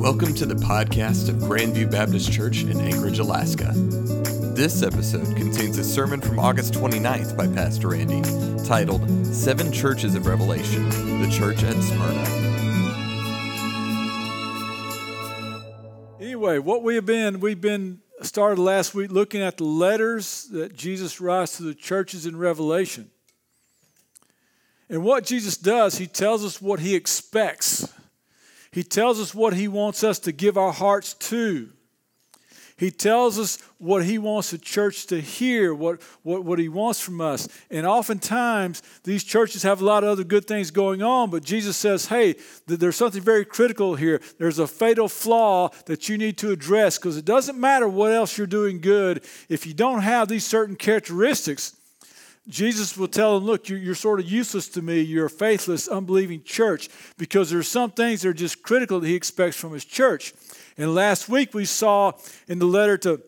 Welcome to the podcast of Grandview Baptist Church in Anchorage, Alaska. This episode contains a sermon from August 29th by Pastor Randy titled Seven Churches of Revelation, the Church at Smyrna. Anyway, what we have been, we've been started last week looking at the letters that Jesus writes to the churches in Revelation. And what Jesus does, he tells us what he expects. He tells us what he wants us to give our hearts to. He tells us what he wants the church to hear, what, what, what he wants from us. And oftentimes, these churches have a lot of other good things going on, but Jesus says, hey, there's something very critical here. There's a fatal flaw that you need to address because it doesn't matter what else you're doing good. If you don't have these certain characteristics, Jesus will tell them, Look, you're, you're, sort of useless to me. You're a faithless, unbelieving church because there's some things that are just critical that he expects from his church. And last week we saw in the letter to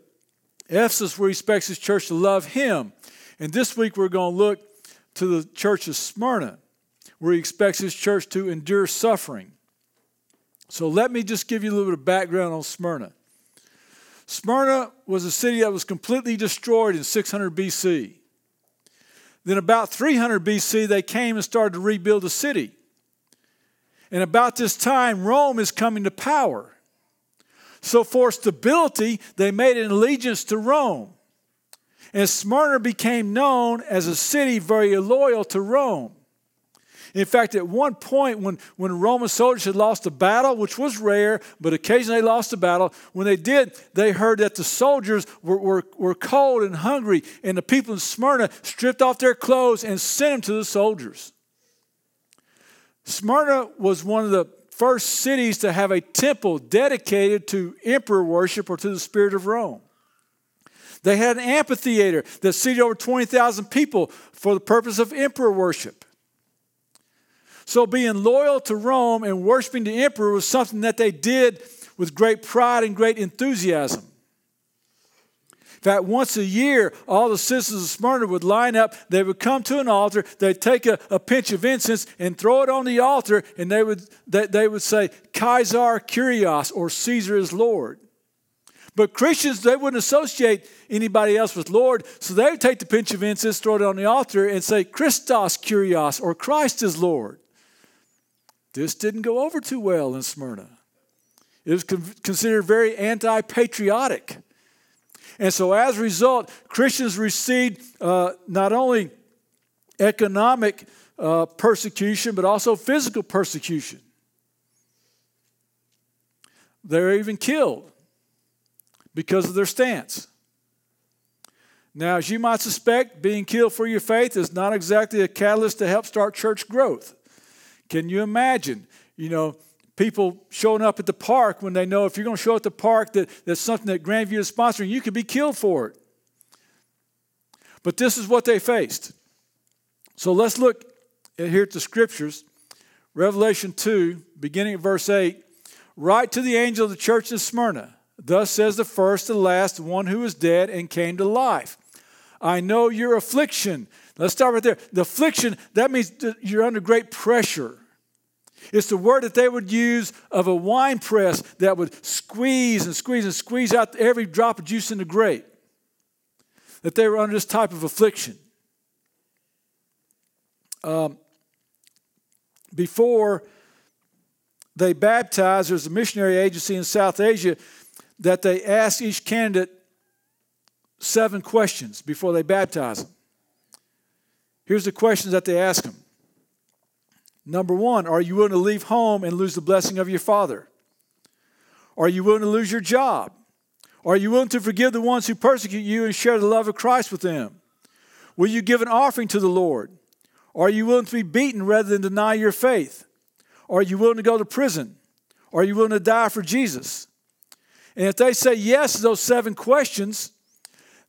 Ephesus where he expects his church to love him. And this week we're going to look to the church of Smyrna where he expects his church to endure suffering. So let me just give you a little bit of background on Smyrna. Smyrna was a city that was completely destroyed in 600 BC. Then, about 300 BC, they came and started to rebuild the city. And about this time, Rome is coming to power. So, for stability, they made an allegiance to Rome. And Smyrna became known as a city very loyal to Rome. In fact, at one point, when, when Roman soldiers had lost a battle, which was rare, but occasionally they lost a battle, when they did, they heard that the soldiers were, were, were cold and hungry, and the people in Smyrna stripped off their clothes and sent them to the soldiers. Smyrna was one of the first cities to have a temple dedicated to emperor worship or to the spirit of Rome. They had an amphitheater that seated over 20,000 people for the purpose of emperor worship. So, being loyal to Rome and worshiping the emperor was something that they did with great pride and great enthusiasm. In fact, once a year, all the citizens of Smyrna would line up. They would come to an altar. They'd take a, a pinch of incense and throw it on the altar, and they would, they, they would say, Caesar Kyrios, or Caesar is Lord. But Christians, they wouldn't associate anybody else with Lord, so they would take the pinch of incense, throw it on the altar, and say, Christos Kyrios, or Christ is Lord. This didn't go over too well in Smyrna. It was considered very anti patriotic. And so, as a result, Christians received uh, not only economic uh, persecution, but also physical persecution. They were even killed because of their stance. Now, as you might suspect, being killed for your faith is not exactly a catalyst to help start church growth. Can you imagine, you know, people showing up at the park when they know if you're going to show up at the park that that's something that Grandview is sponsoring, you could be killed for it. But this is what they faced. So let's look here at the scriptures. Revelation 2, beginning at verse 8. Write to the angel of the church in Smyrna. Thus says the first, the last, one who is dead and came to life. I know your affliction. Let's start right there. The affliction, that means you're under great pressure. It's the word that they would use of a wine press that would squeeze and squeeze and squeeze out every drop of juice in the grape. That they were under this type of affliction. Um, before they baptized, there's a missionary agency in South Asia that they ask each candidate seven questions before they baptize them. Here's the questions that they ask them Number one, are you willing to leave home and lose the blessing of your father? Are you willing to lose your job? Are you willing to forgive the ones who persecute you and share the love of Christ with them? Will you give an offering to the Lord? Are you willing to be beaten rather than deny your faith? Are you willing to go to prison? Are you willing to die for Jesus? And if they say yes to those seven questions,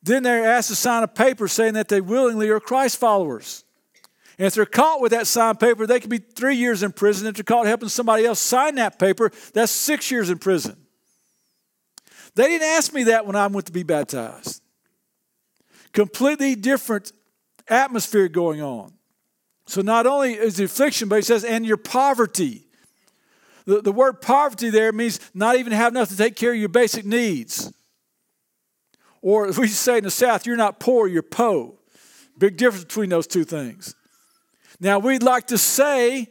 then they're asked to sign a paper saying that they willingly are Christ followers. And if they're caught with that signed paper, they could be three years in prison. If they're caught helping somebody else sign that paper, that's six years in prison. They didn't ask me that when I went to be baptized. Completely different atmosphere going on. So not only is the affliction, but he says, and your poverty. the, the word poverty there means not even have enough to take care of your basic needs. Or as we say in the South, you're not poor, you're po. Big difference between those two things. Now, we'd like to say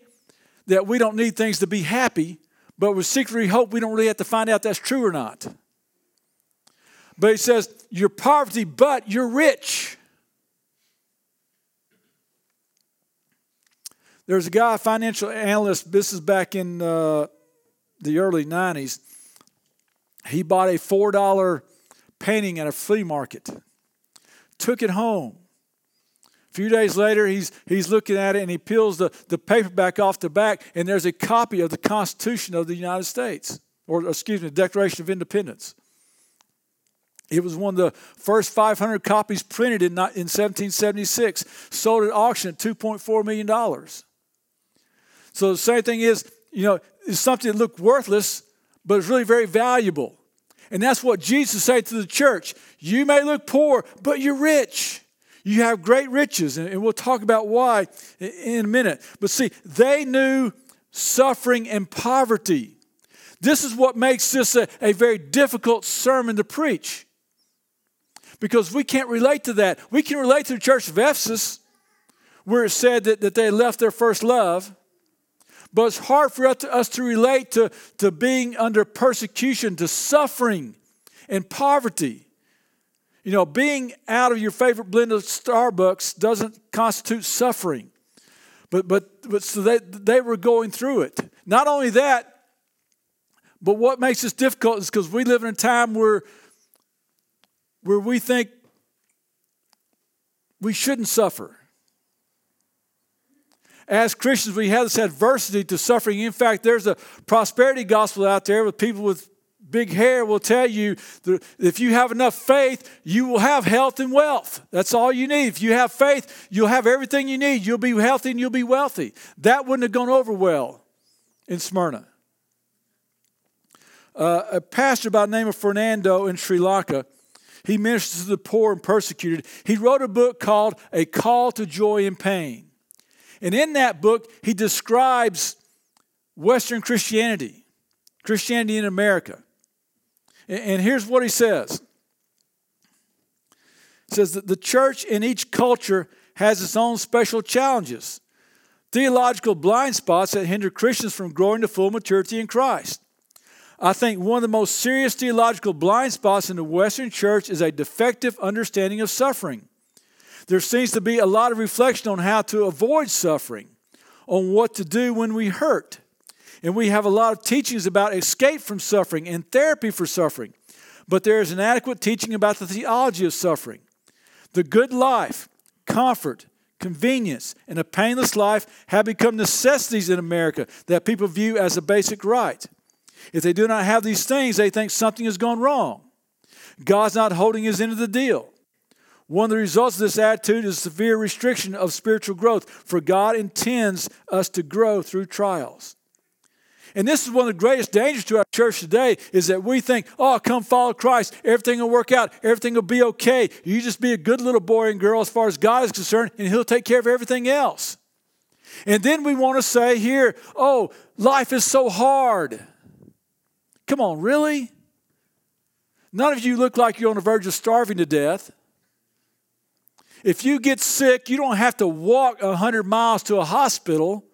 that we don't need things to be happy, but we secretly hope we don't really have to find out that's true or not. But he says, You're poverty, but you're rich. There's a guy, financial analyst, this is back in uh, the early 90s. He bought a $4 painting at a flea market, took it home. A few days later, he's, he's looking at it and he peels the, the paperback off the back, and there's a copy of the Constitution of the United States, or excuse me, the Declaration of Independence. It was one of the first 500 copies printed in, in 1776, sold at auction at $2.4 million. So the same thing is, you know, it's something that looked worthless, but it's really very valuable. And that's what Jesus said to the church. You may look poor, but you're rich. You have great riches. And we'll talk about why in a minute. But see, they knew suffering and poverty. This is what makes this a, a very difficult sermon to preach. Because we can't relate to that. We can relate to the church of Ephesus, where it said that, that they left their first love. But it's hard for us to, relate to, to being under persecution, to suffering and poverty. You know, being out of your favorite blend of Starbucks doesn't constitute suffering. But, but, but so they, they were going through it. Not only that, but what makes this difficult is because we live in a time where, where we think we shouldn't suffer as Christians, we have this adversity to suffering. In fact, there's a prosperity gospel out there with people with big hair will tell you that if you have enough faith, you will have health and wealth. That's all you need. If you have faith, you'll have everything you need. You'll be healthy and you'll be wealthy. That wouldn't have gone over well in Smyrna. Uh, a pastor by the name of Fernando in Sri Lanka, he ministers to the poor and persecuted. He wrote a book called A Call to Joy in Pain. And in that book, he describes Western Christianity, Christianity in America. And here's what he says He says that the church in each culture has its own special challenges, theological blind spots that hinder Christians from growing to full maturity in Christ. I think one of the most serious theological blind spots in the Western church is a defective understanding of suffering there seems to be a lot of reflection on how to avoid suffering, on what to do when we hurt. And we have a lot of teachings about escape from suffering and therapy for suffering. But there is inadequate teaching about the theology of suffering. The good life, comfort, convenience, and a painless life have become necessities in America that people view as a basic right. If they do not have these things, they think something has gone wrong. God's not holding his end of the deal. One of the results of this attitude is severe restriction of spiritual growth, for God intends us to grow through trials. And this is one of the greatest dangers to our church today is that we think, oh, come follow Christ. Everything will work out. Everything will be okay. You just be a good little boy and girl as far as God is concerned, and He'll take care of everything else. And then we want to say here, oh, life is so hard. Come on, really? None of you look like you're on the verge of starving to death. If you get sick, you don't have to walk 100 miles to a hospital.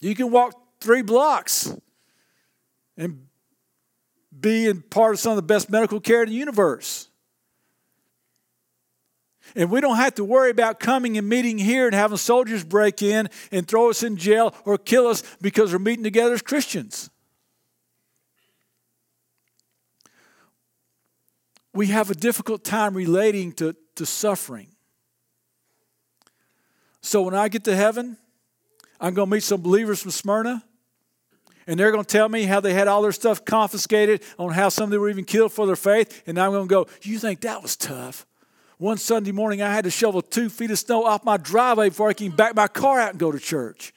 You can walk three blocks and be in part of some of the best medical care in the universe. And we don't have to worry about coming and meeting here and having soldiers break in and throw us in jail or kill us because we're meeting together as Christians. We have a difficult time relating to to suffering. So when I get to heaven, I'm going to meet some believers from Smyrna, and they're going to tell me how they had all their stuff confiscated, on how some of them were even killed for their faith, and I'm going to go, You think that was tough? One Sunday morning, I had to shovel two feet of snow off my driveway before I can back my car out and go to church.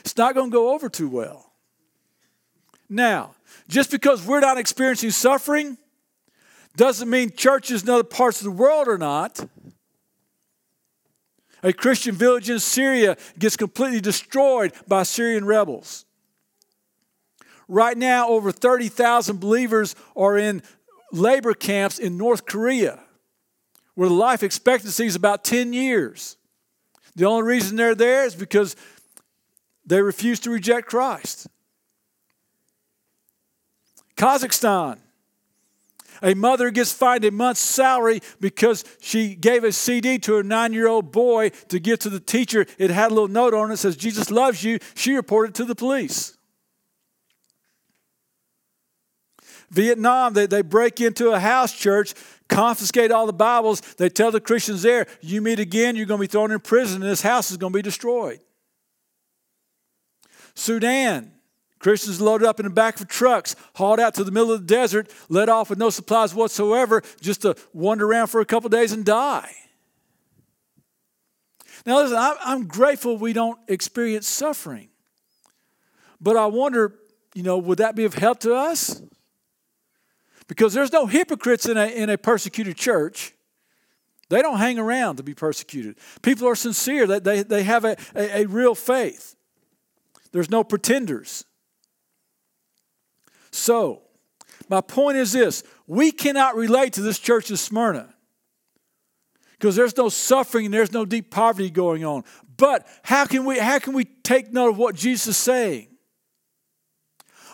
It's not going to go over too well. Now, just because we're not experiencing suffering doesn't mean churches in other parts of the world are not. A Christian village in Syria gets completely destroyed by Syrian rebels. Right now, over 30,000 believers are in labor camps in North Korea, where the life expectancy is about 10 years. The only reason they're there is because they refuse to reject Christ. Kazakhstan. A mother gets fined a month's salary because she gave a CD to her nine year old boy to give to the teacher. It had a little note on it that says, Jesus loves you. She reported to the police. Vietnam, they, they break into a house church, confiscate all the Bibles. They tell the Christians there, you meet again, you're going to be thrown in prison, and this house is going to be destroyed. Sudan, Christians loaded up in the back of trucks, hauled out to the middle of the desert, let off with no supplies whatsoever, just to wander around for a couple days and die. Now, listen, I'm grateful we don't experience suffering. But I wonder, you know, would that be of help to us? Because there's no hypocrites in a, in a persecuted church. They don't hang around to be persecuted. People are sincere, they, they, they have a, a, a real faith. There's no pretenders. So, my point is this we cannot relate to this church of Smyrna because there's no suffering and there's no deep poverty going on. But how can we how can we take note of what Jesus is saying?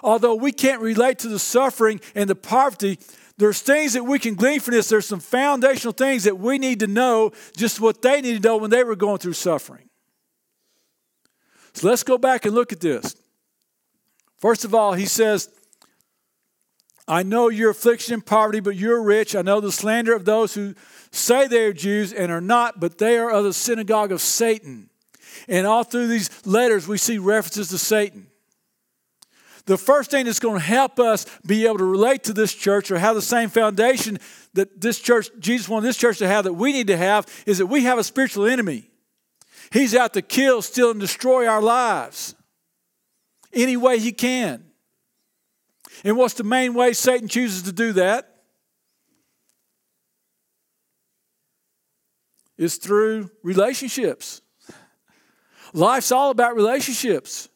Although we can't relate to the suffering and the poverty, there's things that we can glean from this. There's some foundational things that we need to know, just what they need to know when they were going through suffering. So let's go back and look at this. First of all, he says, I know your affliction and poverty, but you're rich. I know the slander of those who say they are Jews and are not, but they are of the synagogue of Satan. And all through these letters, we see references to Satan. The first thing that's going to help us be able to relate to this church or have the same foundation that this church, Jesus wanted this church to have, that we need to have, is that we have a spiritual enemy. He's out to kill, steal, and destroy our lives any way he can. And what's the main way Satan chooses to do that? Is through relationships. Life's all about relationships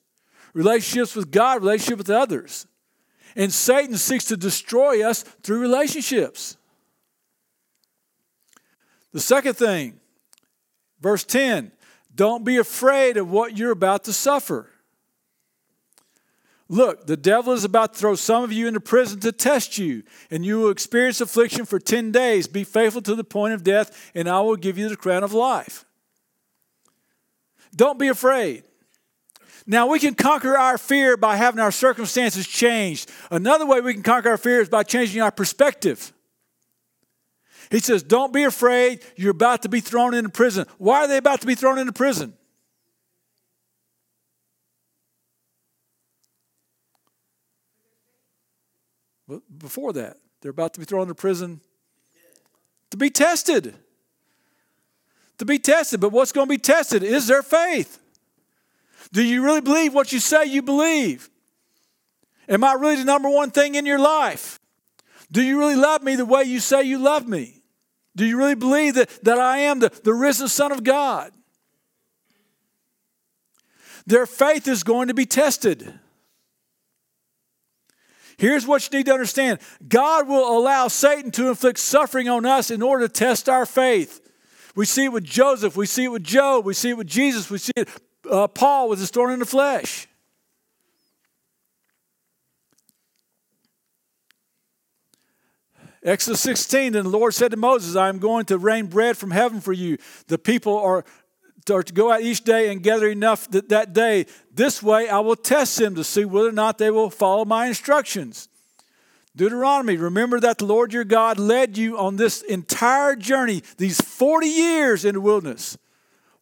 relationships with God, relationship with others. And Satan seeks to destroy us through relationships. The second thing, verse 10 don't be afraid of what you're about to suffer. Look, the devil is about to throw some of you into prison to test you, and you will experience affliction for 10 days. Be faithful to the point of death, and I will give you the crown of life. Don't be afraid. Now, we can conquer our fear by having our circumstances changed. Another way we can conquer our fear is by changing our perspective. He says, Don't be afraid. You're about to be thrown into prison. Why are they about to be thrown into prison? before that. They're about to be thrown into prison to be tested. To be tested. But what's going to be tested is their faith. Do you really believe what you say you believe? Am I really the number one thing in your life? Do you really love me the way you say you love me? Do you really believe that, that I am the, the risen Son of God? Their faith is going to be tested. Here's what you need to understand God will allow Satan to inflict suffering on us in order to test our faith. We see it with Joseph, we see it with Job, we see it with Jesus, we see it uh, Paul with his thorn in the flesh. Exodus 16, and the Lord said to Moses, I am going to rain bread from heaven for you. The people are or to go out each day and gather enough that, that day. This way I will test them to see whether or not they will follow my instructions. Deuteronomy, remember that the Lord your God led you on this entire journey, these 40 years in the wilderness.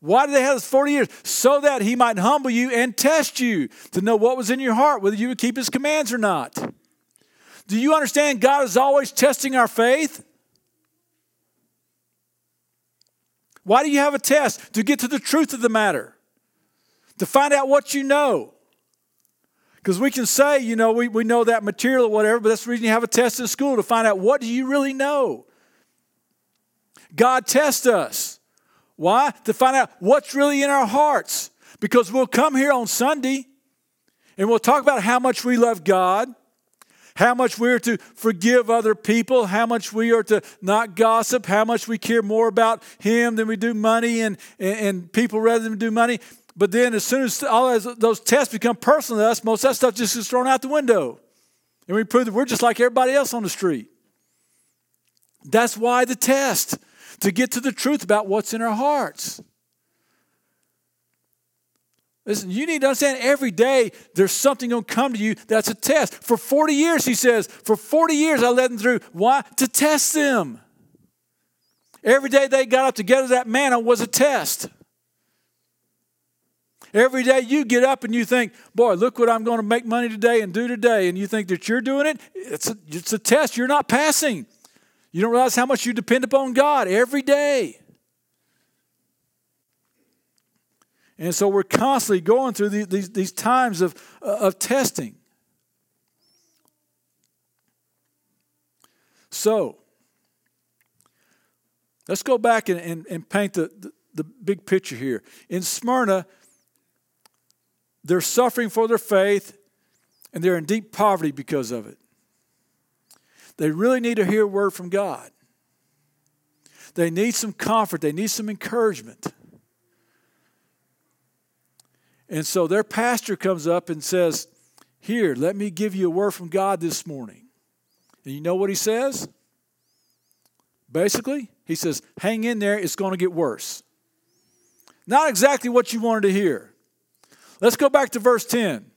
Why did they have this 40 years? So that he might humble you and test you to know what was in your heart, whether you would keep his commands or not. Do you understand God is always testing our faith? Why do you have a test? To get to the truth of the matter, to find out what you know. Because we can say, you know, we, we know that material or whatever, but that's the reason you have a test in school to find out what do you really know. God tests us. Why? To find out what's really in our hearts. Because we'll come here on Sunday And we'll talk about how much we love God, how much we are to forgive other people, how much we are to not gossip, how much we care more about Him than we do money and, and, and people rather than do money. But then, as soon as all those tests become personal to us, most of that stuff just gets thrown out the window. And we prove that we're just like everybody else on the street. That's why the test, to get to the truth about what's in our hearts. Listen, you need to understand every day there's something going to come to you that's a test. For 40 years, he says, for 40 years I led them through. Why? To test them. Every day they got up to together, that manna was a test. Every day you get up and you think, boy, look what I'm going to make money today and do today. And you think that you're doing it. It's a, it's a test. You're not passing. You don't realize how much you depend upon God every day. And so we're constantly going through these, these, times of, uh, of testing. So, let's go back and, and, and paint the, the, the big picture here. In Smyrna, they're suffering for their faith and they're in deep poverty because of it. They really need to hear a word from God. They need some comfort, they need some encouragement. And so their pastor comes up and says, Here, let me give you a word from God this morning. And you know what he says? Basically, he says, Hang in there, it's going to get worse. Not exactly what you wanted to hear. Let's go back to verse 10.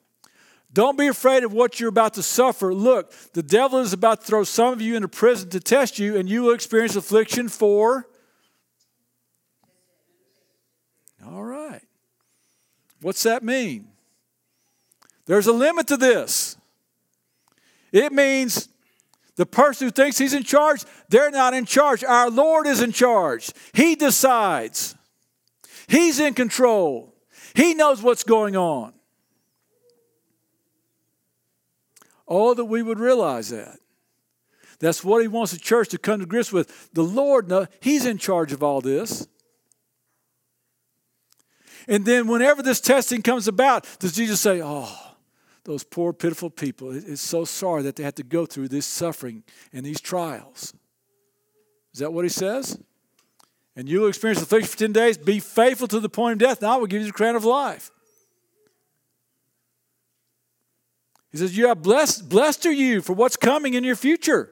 Don't be afraid of what you're about to suffer. Look, the devil is about to throw some of you into prison to test you, and you will experience affliction for. All right. What's that mean? There's a limit to this. It means the person who thinks he's in charge, they're not in charge. Our Lord is in charge. He decides, He's in control, He knows what's going on. Oh, that we would realize that. That's what He wants the church to come to grips with. The Lord, He's in charge of all this. And then, whenever this testing comes about, does Jesus say, Oh, those poor, pitiful people, it's so sorry that they have to go through this suffering and these trials? Is that what he says? And you will experience affliction for 10 days. Be faithful to the point of death, and I will give you the crown of life. He says, You are blessed, blessed are you for what's coming in your future.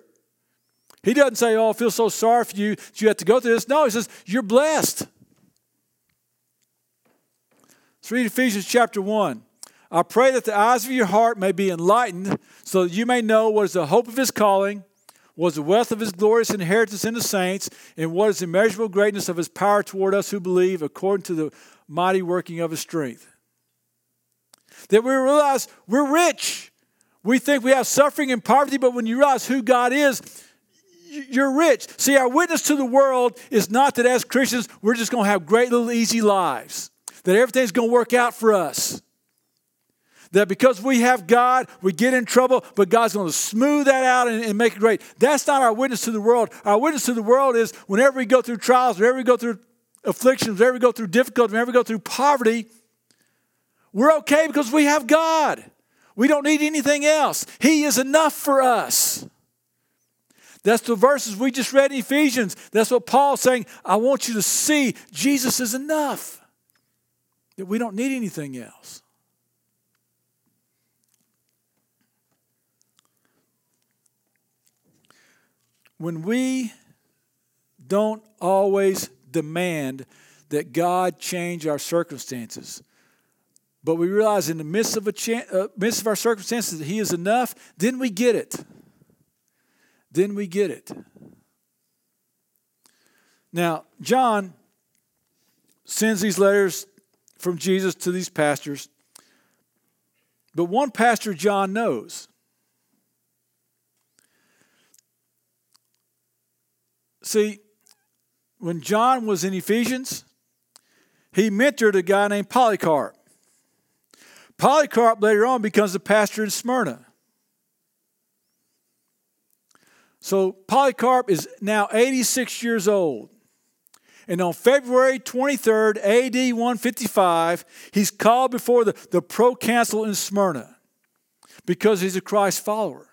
He doesn't say, Oh, I feel so sorry for you that you have to go through this. No, he says, You're blessed. Let's read Ephesians chapter 1. I pray that the eyes of your heart may be enlightened, so that you may know what is the hope of his calling, what is the wealth of his glorious inheritance in the saints, and what is the immeasurable greatness of his power toward us who believe, according to the mighty working of his strength. That we realize we're rich. We think we have suffering and poverty, but when you realize who God is, you're rich. See, our witness to the world is not that as Christians, we're just going to have great little easy lives that everything's going to work out for us. That because we have God, we get in trouble, but God's going to smooth that out and, and, make it great. That's not our witness to the world. Our witness to the world is whenever we go through trials, whenever we go through afflictions, whenever we go through difficulty, whenever we go through poverty, we're okay because we have God. We don't need anything else. He is enough for us. That's the verses we just read in Ephesians. That's what Paul's saying. I want you to see Jesus is enough that we don't need anything else. When we don't always demand that God change our circumstances, but we realize in the midst of, a uh, midst of our circumstances that He is enough, then we get it. Then we get it. Now, John sends these letters from Jesus to these pastors. But one pastor John knows. See, when John was in Ephesians, he mentored a guy named Polycarp. Polycarp later on becomes the pastor in Smyrna. So Polycarp is now 86 years old. And on February 23rd, AD 155, he's called before the, the proconsul in Smyrna. because he's a Christ follower.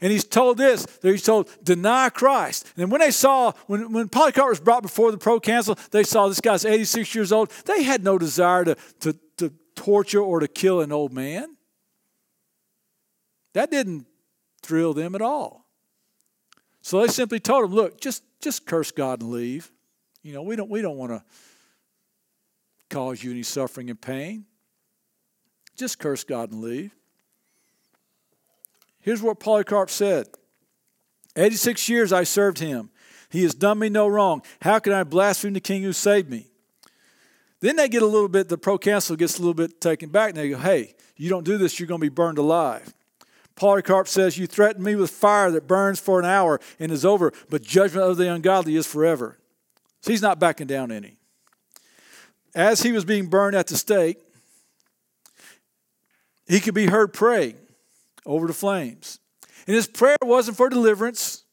And he's told this, that he's told, deny Christ. And when they saw, when, when Polycarp was brought before the proconsul, they saw this guy's 86 years old. They had no desire to, to, to torture or to kill an old man. That didn't thrill them at all. So they simply told him, look, just, just curse God and leave. You know, we don't, we don't want to cause you any suffering and pain. Just curse God and leave. Here's what Polycarp said 86 years I served him. He has done me no wrong. How can I blaspheme the king who saved me? Then they get a little bit, the proconsul gets a little bit taken back, and they go, Hey, you don't do this, you're going to be burned alive. Polycarp says, You threaten me with fire that burns for an hour and is over, but judgment of the ungodly is forever. So he's not backing down any. As he was being burned at the stake, he could be heard praying over the flames. And his prayer wasn't for deliverance.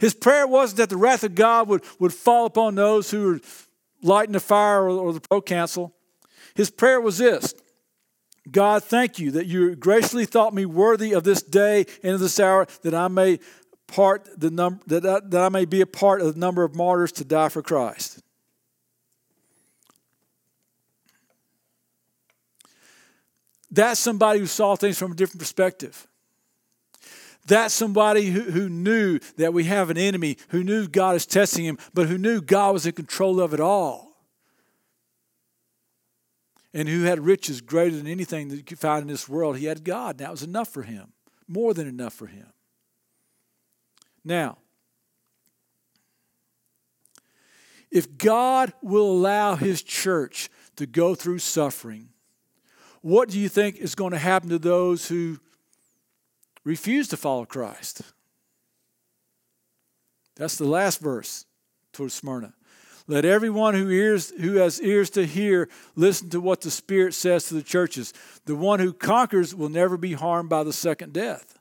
His prayer wasn't that the wrath of God would, would fall upon those who were lighting the fire or, or the proconsul. His prayer was this God, thank you that you graciously thought me worthy of this day and of this hour, that I may part the num- that, I, that I may be a part of the number of martyrs to die for Christ. That's somebody who saw things from a different perspective. That's somebody who, who knew that we have an enemy, who knew God is testing him, but who knew God was in control of it all and who had riches greater than anything that you could find in this world. He had God, and that was enough for him, more than enough for him. Now, if God will allow his church to go through suffering, what do you think is going to happen to those who refuse to follow Christ? That's the last verse towards Smyrna. Let everyone who, ears, who has ears to hear listen to what the Spirit says to the churches. The one who conquers will never be harmed by the second death.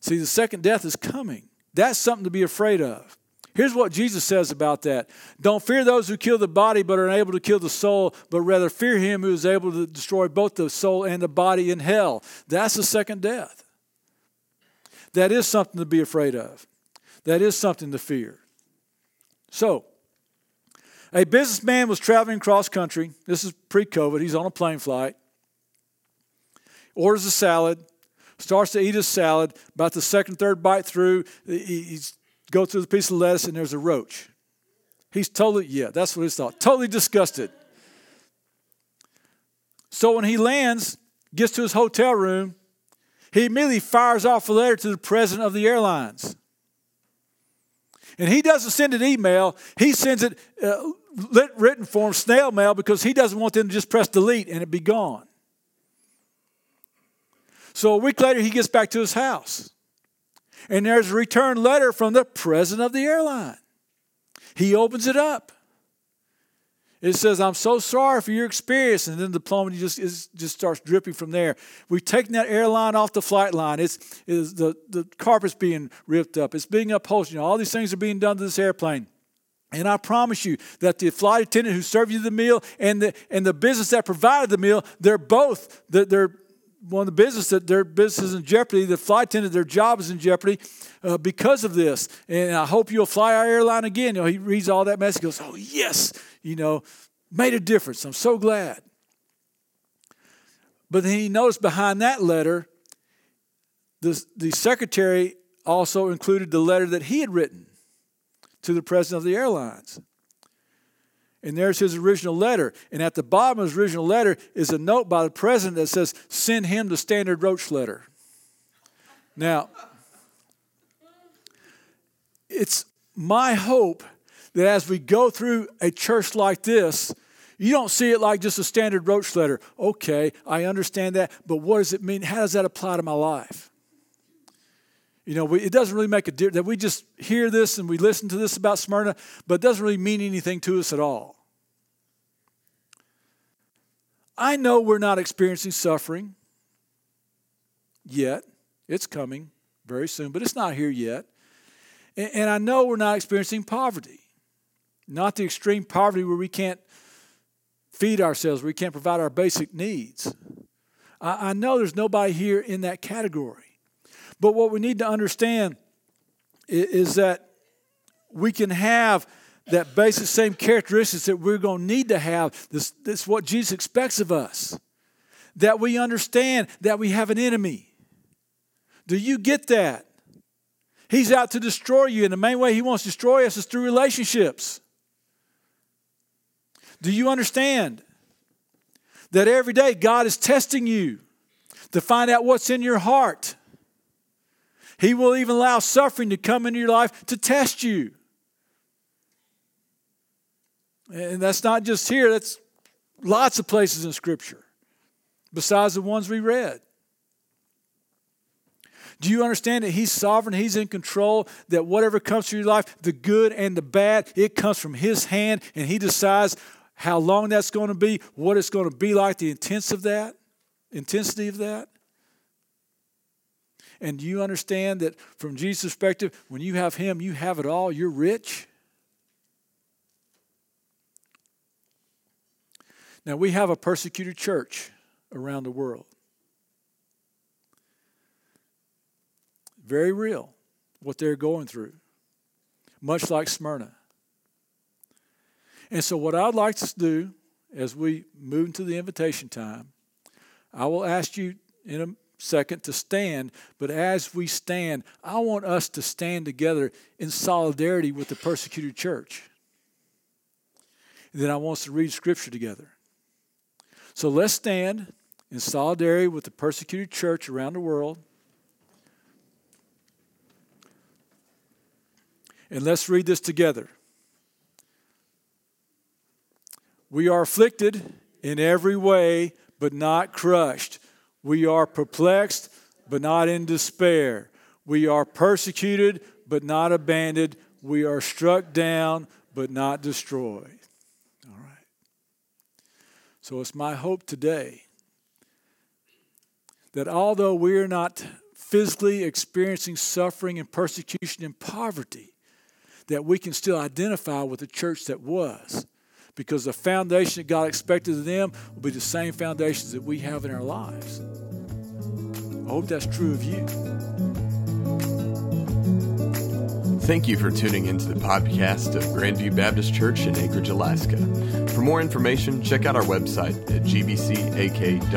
See, the second death is coming. That's something to be afraid of. Here's what Jesus says about that Don't fear those who kill the body but are unable to kill the soul, but rather fear him who is able to destroy both the soul and the body in hell. That's the second death. That is something to be afraid of, that is something to fear. So, a businessman was traveling cross country. This is pre COVID. He's on a plane flight. Orders a salad, starts to eat his salad. About the second, third bite through, he's go through the piece of lettuce and there's a roach. He's totally, yeah, that's what he thought. Totally disgusted. So when he lands, gets to his hotel room, he immediately fires off a letter to the president of the airlines. And he doesn't send an email, he sends it uh, written form, snail mail, because he doesn't want them to just press delete and it be gone. So a week later, he gets back to his house. And there's a return letter from the president of the airline. He opens it up. It says, I'm so sorry for your experience. And then the diplomacy just, just starts dripping from there. We've taken that airline off the flight line. It's, it's the, the carpet's being ripped up. It's being upholstered. You know, all these things are being done to this airplane. And I promise you that the flight attendant who served you the meal and the, and the business that provided the meal, they're both, they're, one of the business that their business is in jeopardy. The flight attendant, their job is in jeopardy uh, because of this. And I hope you'll fly our airline again. You know, he reads all that message, goes, "Oh yes, you know, made a difference. I'm so glad." But then he noticed behind that letter, the, the secretary also included the letter that he had written to the president of the airlines. And there's his original letter. And at the bottom of his original letter is a note by the president that says, Send him the standard Roach letter. Now, it's my hope that as we go through a church like this, you don't see it like just a standard Roach letter. Okay, I understand that, but what does it mean? How does that apply to my life? You know, we, it doesn't really make a difference that we just hear this and we listen to this about Smyrna, but it doesn't really mean anything to us at all. I know we're not experiencing suffering yet. It's coming very soon, but it's not here yet. And, and I know we're not experiencing poverty, not the extreme poverty where we can't feed ourselves, where we can't provide our basic needs. I, I know there's nobody here in that category. But what we need to understand is, that we can have that basic same characteristics that we're going to need to have. This, this is what Jesus expects of us. That we understand that we have an enemy. Do you get that? He's out to destroy you, and the main way he wants to destroy us is through relationships. Do you understand that every day God is testing you to find out what's in your heart? He will even allow suffering to come into your life to test you. And that's not just here, that's lots of places in Scripture besides the ones we read. Do you understand that He's sovereign? He's in control, that whatever comes to your life, the good and the bad, it comes from His hand, and He decides how long that's going to be, what it's going to be like, the intense of that, intensity of that. And do you understand that from Jesus' perspective, when you have Him, you have it all, you're rich? Now, we have a persecuted church around the world. Very real, what they're going through, much like Smyrna. And so, what I'd like to do as we move into the invitation time, I will ask you in a second to stand, but as we stand, I want us to stand together in solidarity with the persecuted church. And then I want us to read scripture together. So let's stand in solidarity with the persecuted church around the world. And let's read this together. We are afflicted in every way, but not crushed. We are perplexed, but not in despair. We are persecuted, but not abandoned. We are struck down, but not destroyed. All right. So it's my hope today that although we're not physically experiencing suffering and persecution and poverty, that we can still identify with the church that was. Because the foundation that God expected of them will be the same foundations that we have in our lives. I hope that's true of you. Thank you for tuning into the podcast of Grandview Baptist Church in Anchorage, Alaska. For more information, check out our website at gbcak.org.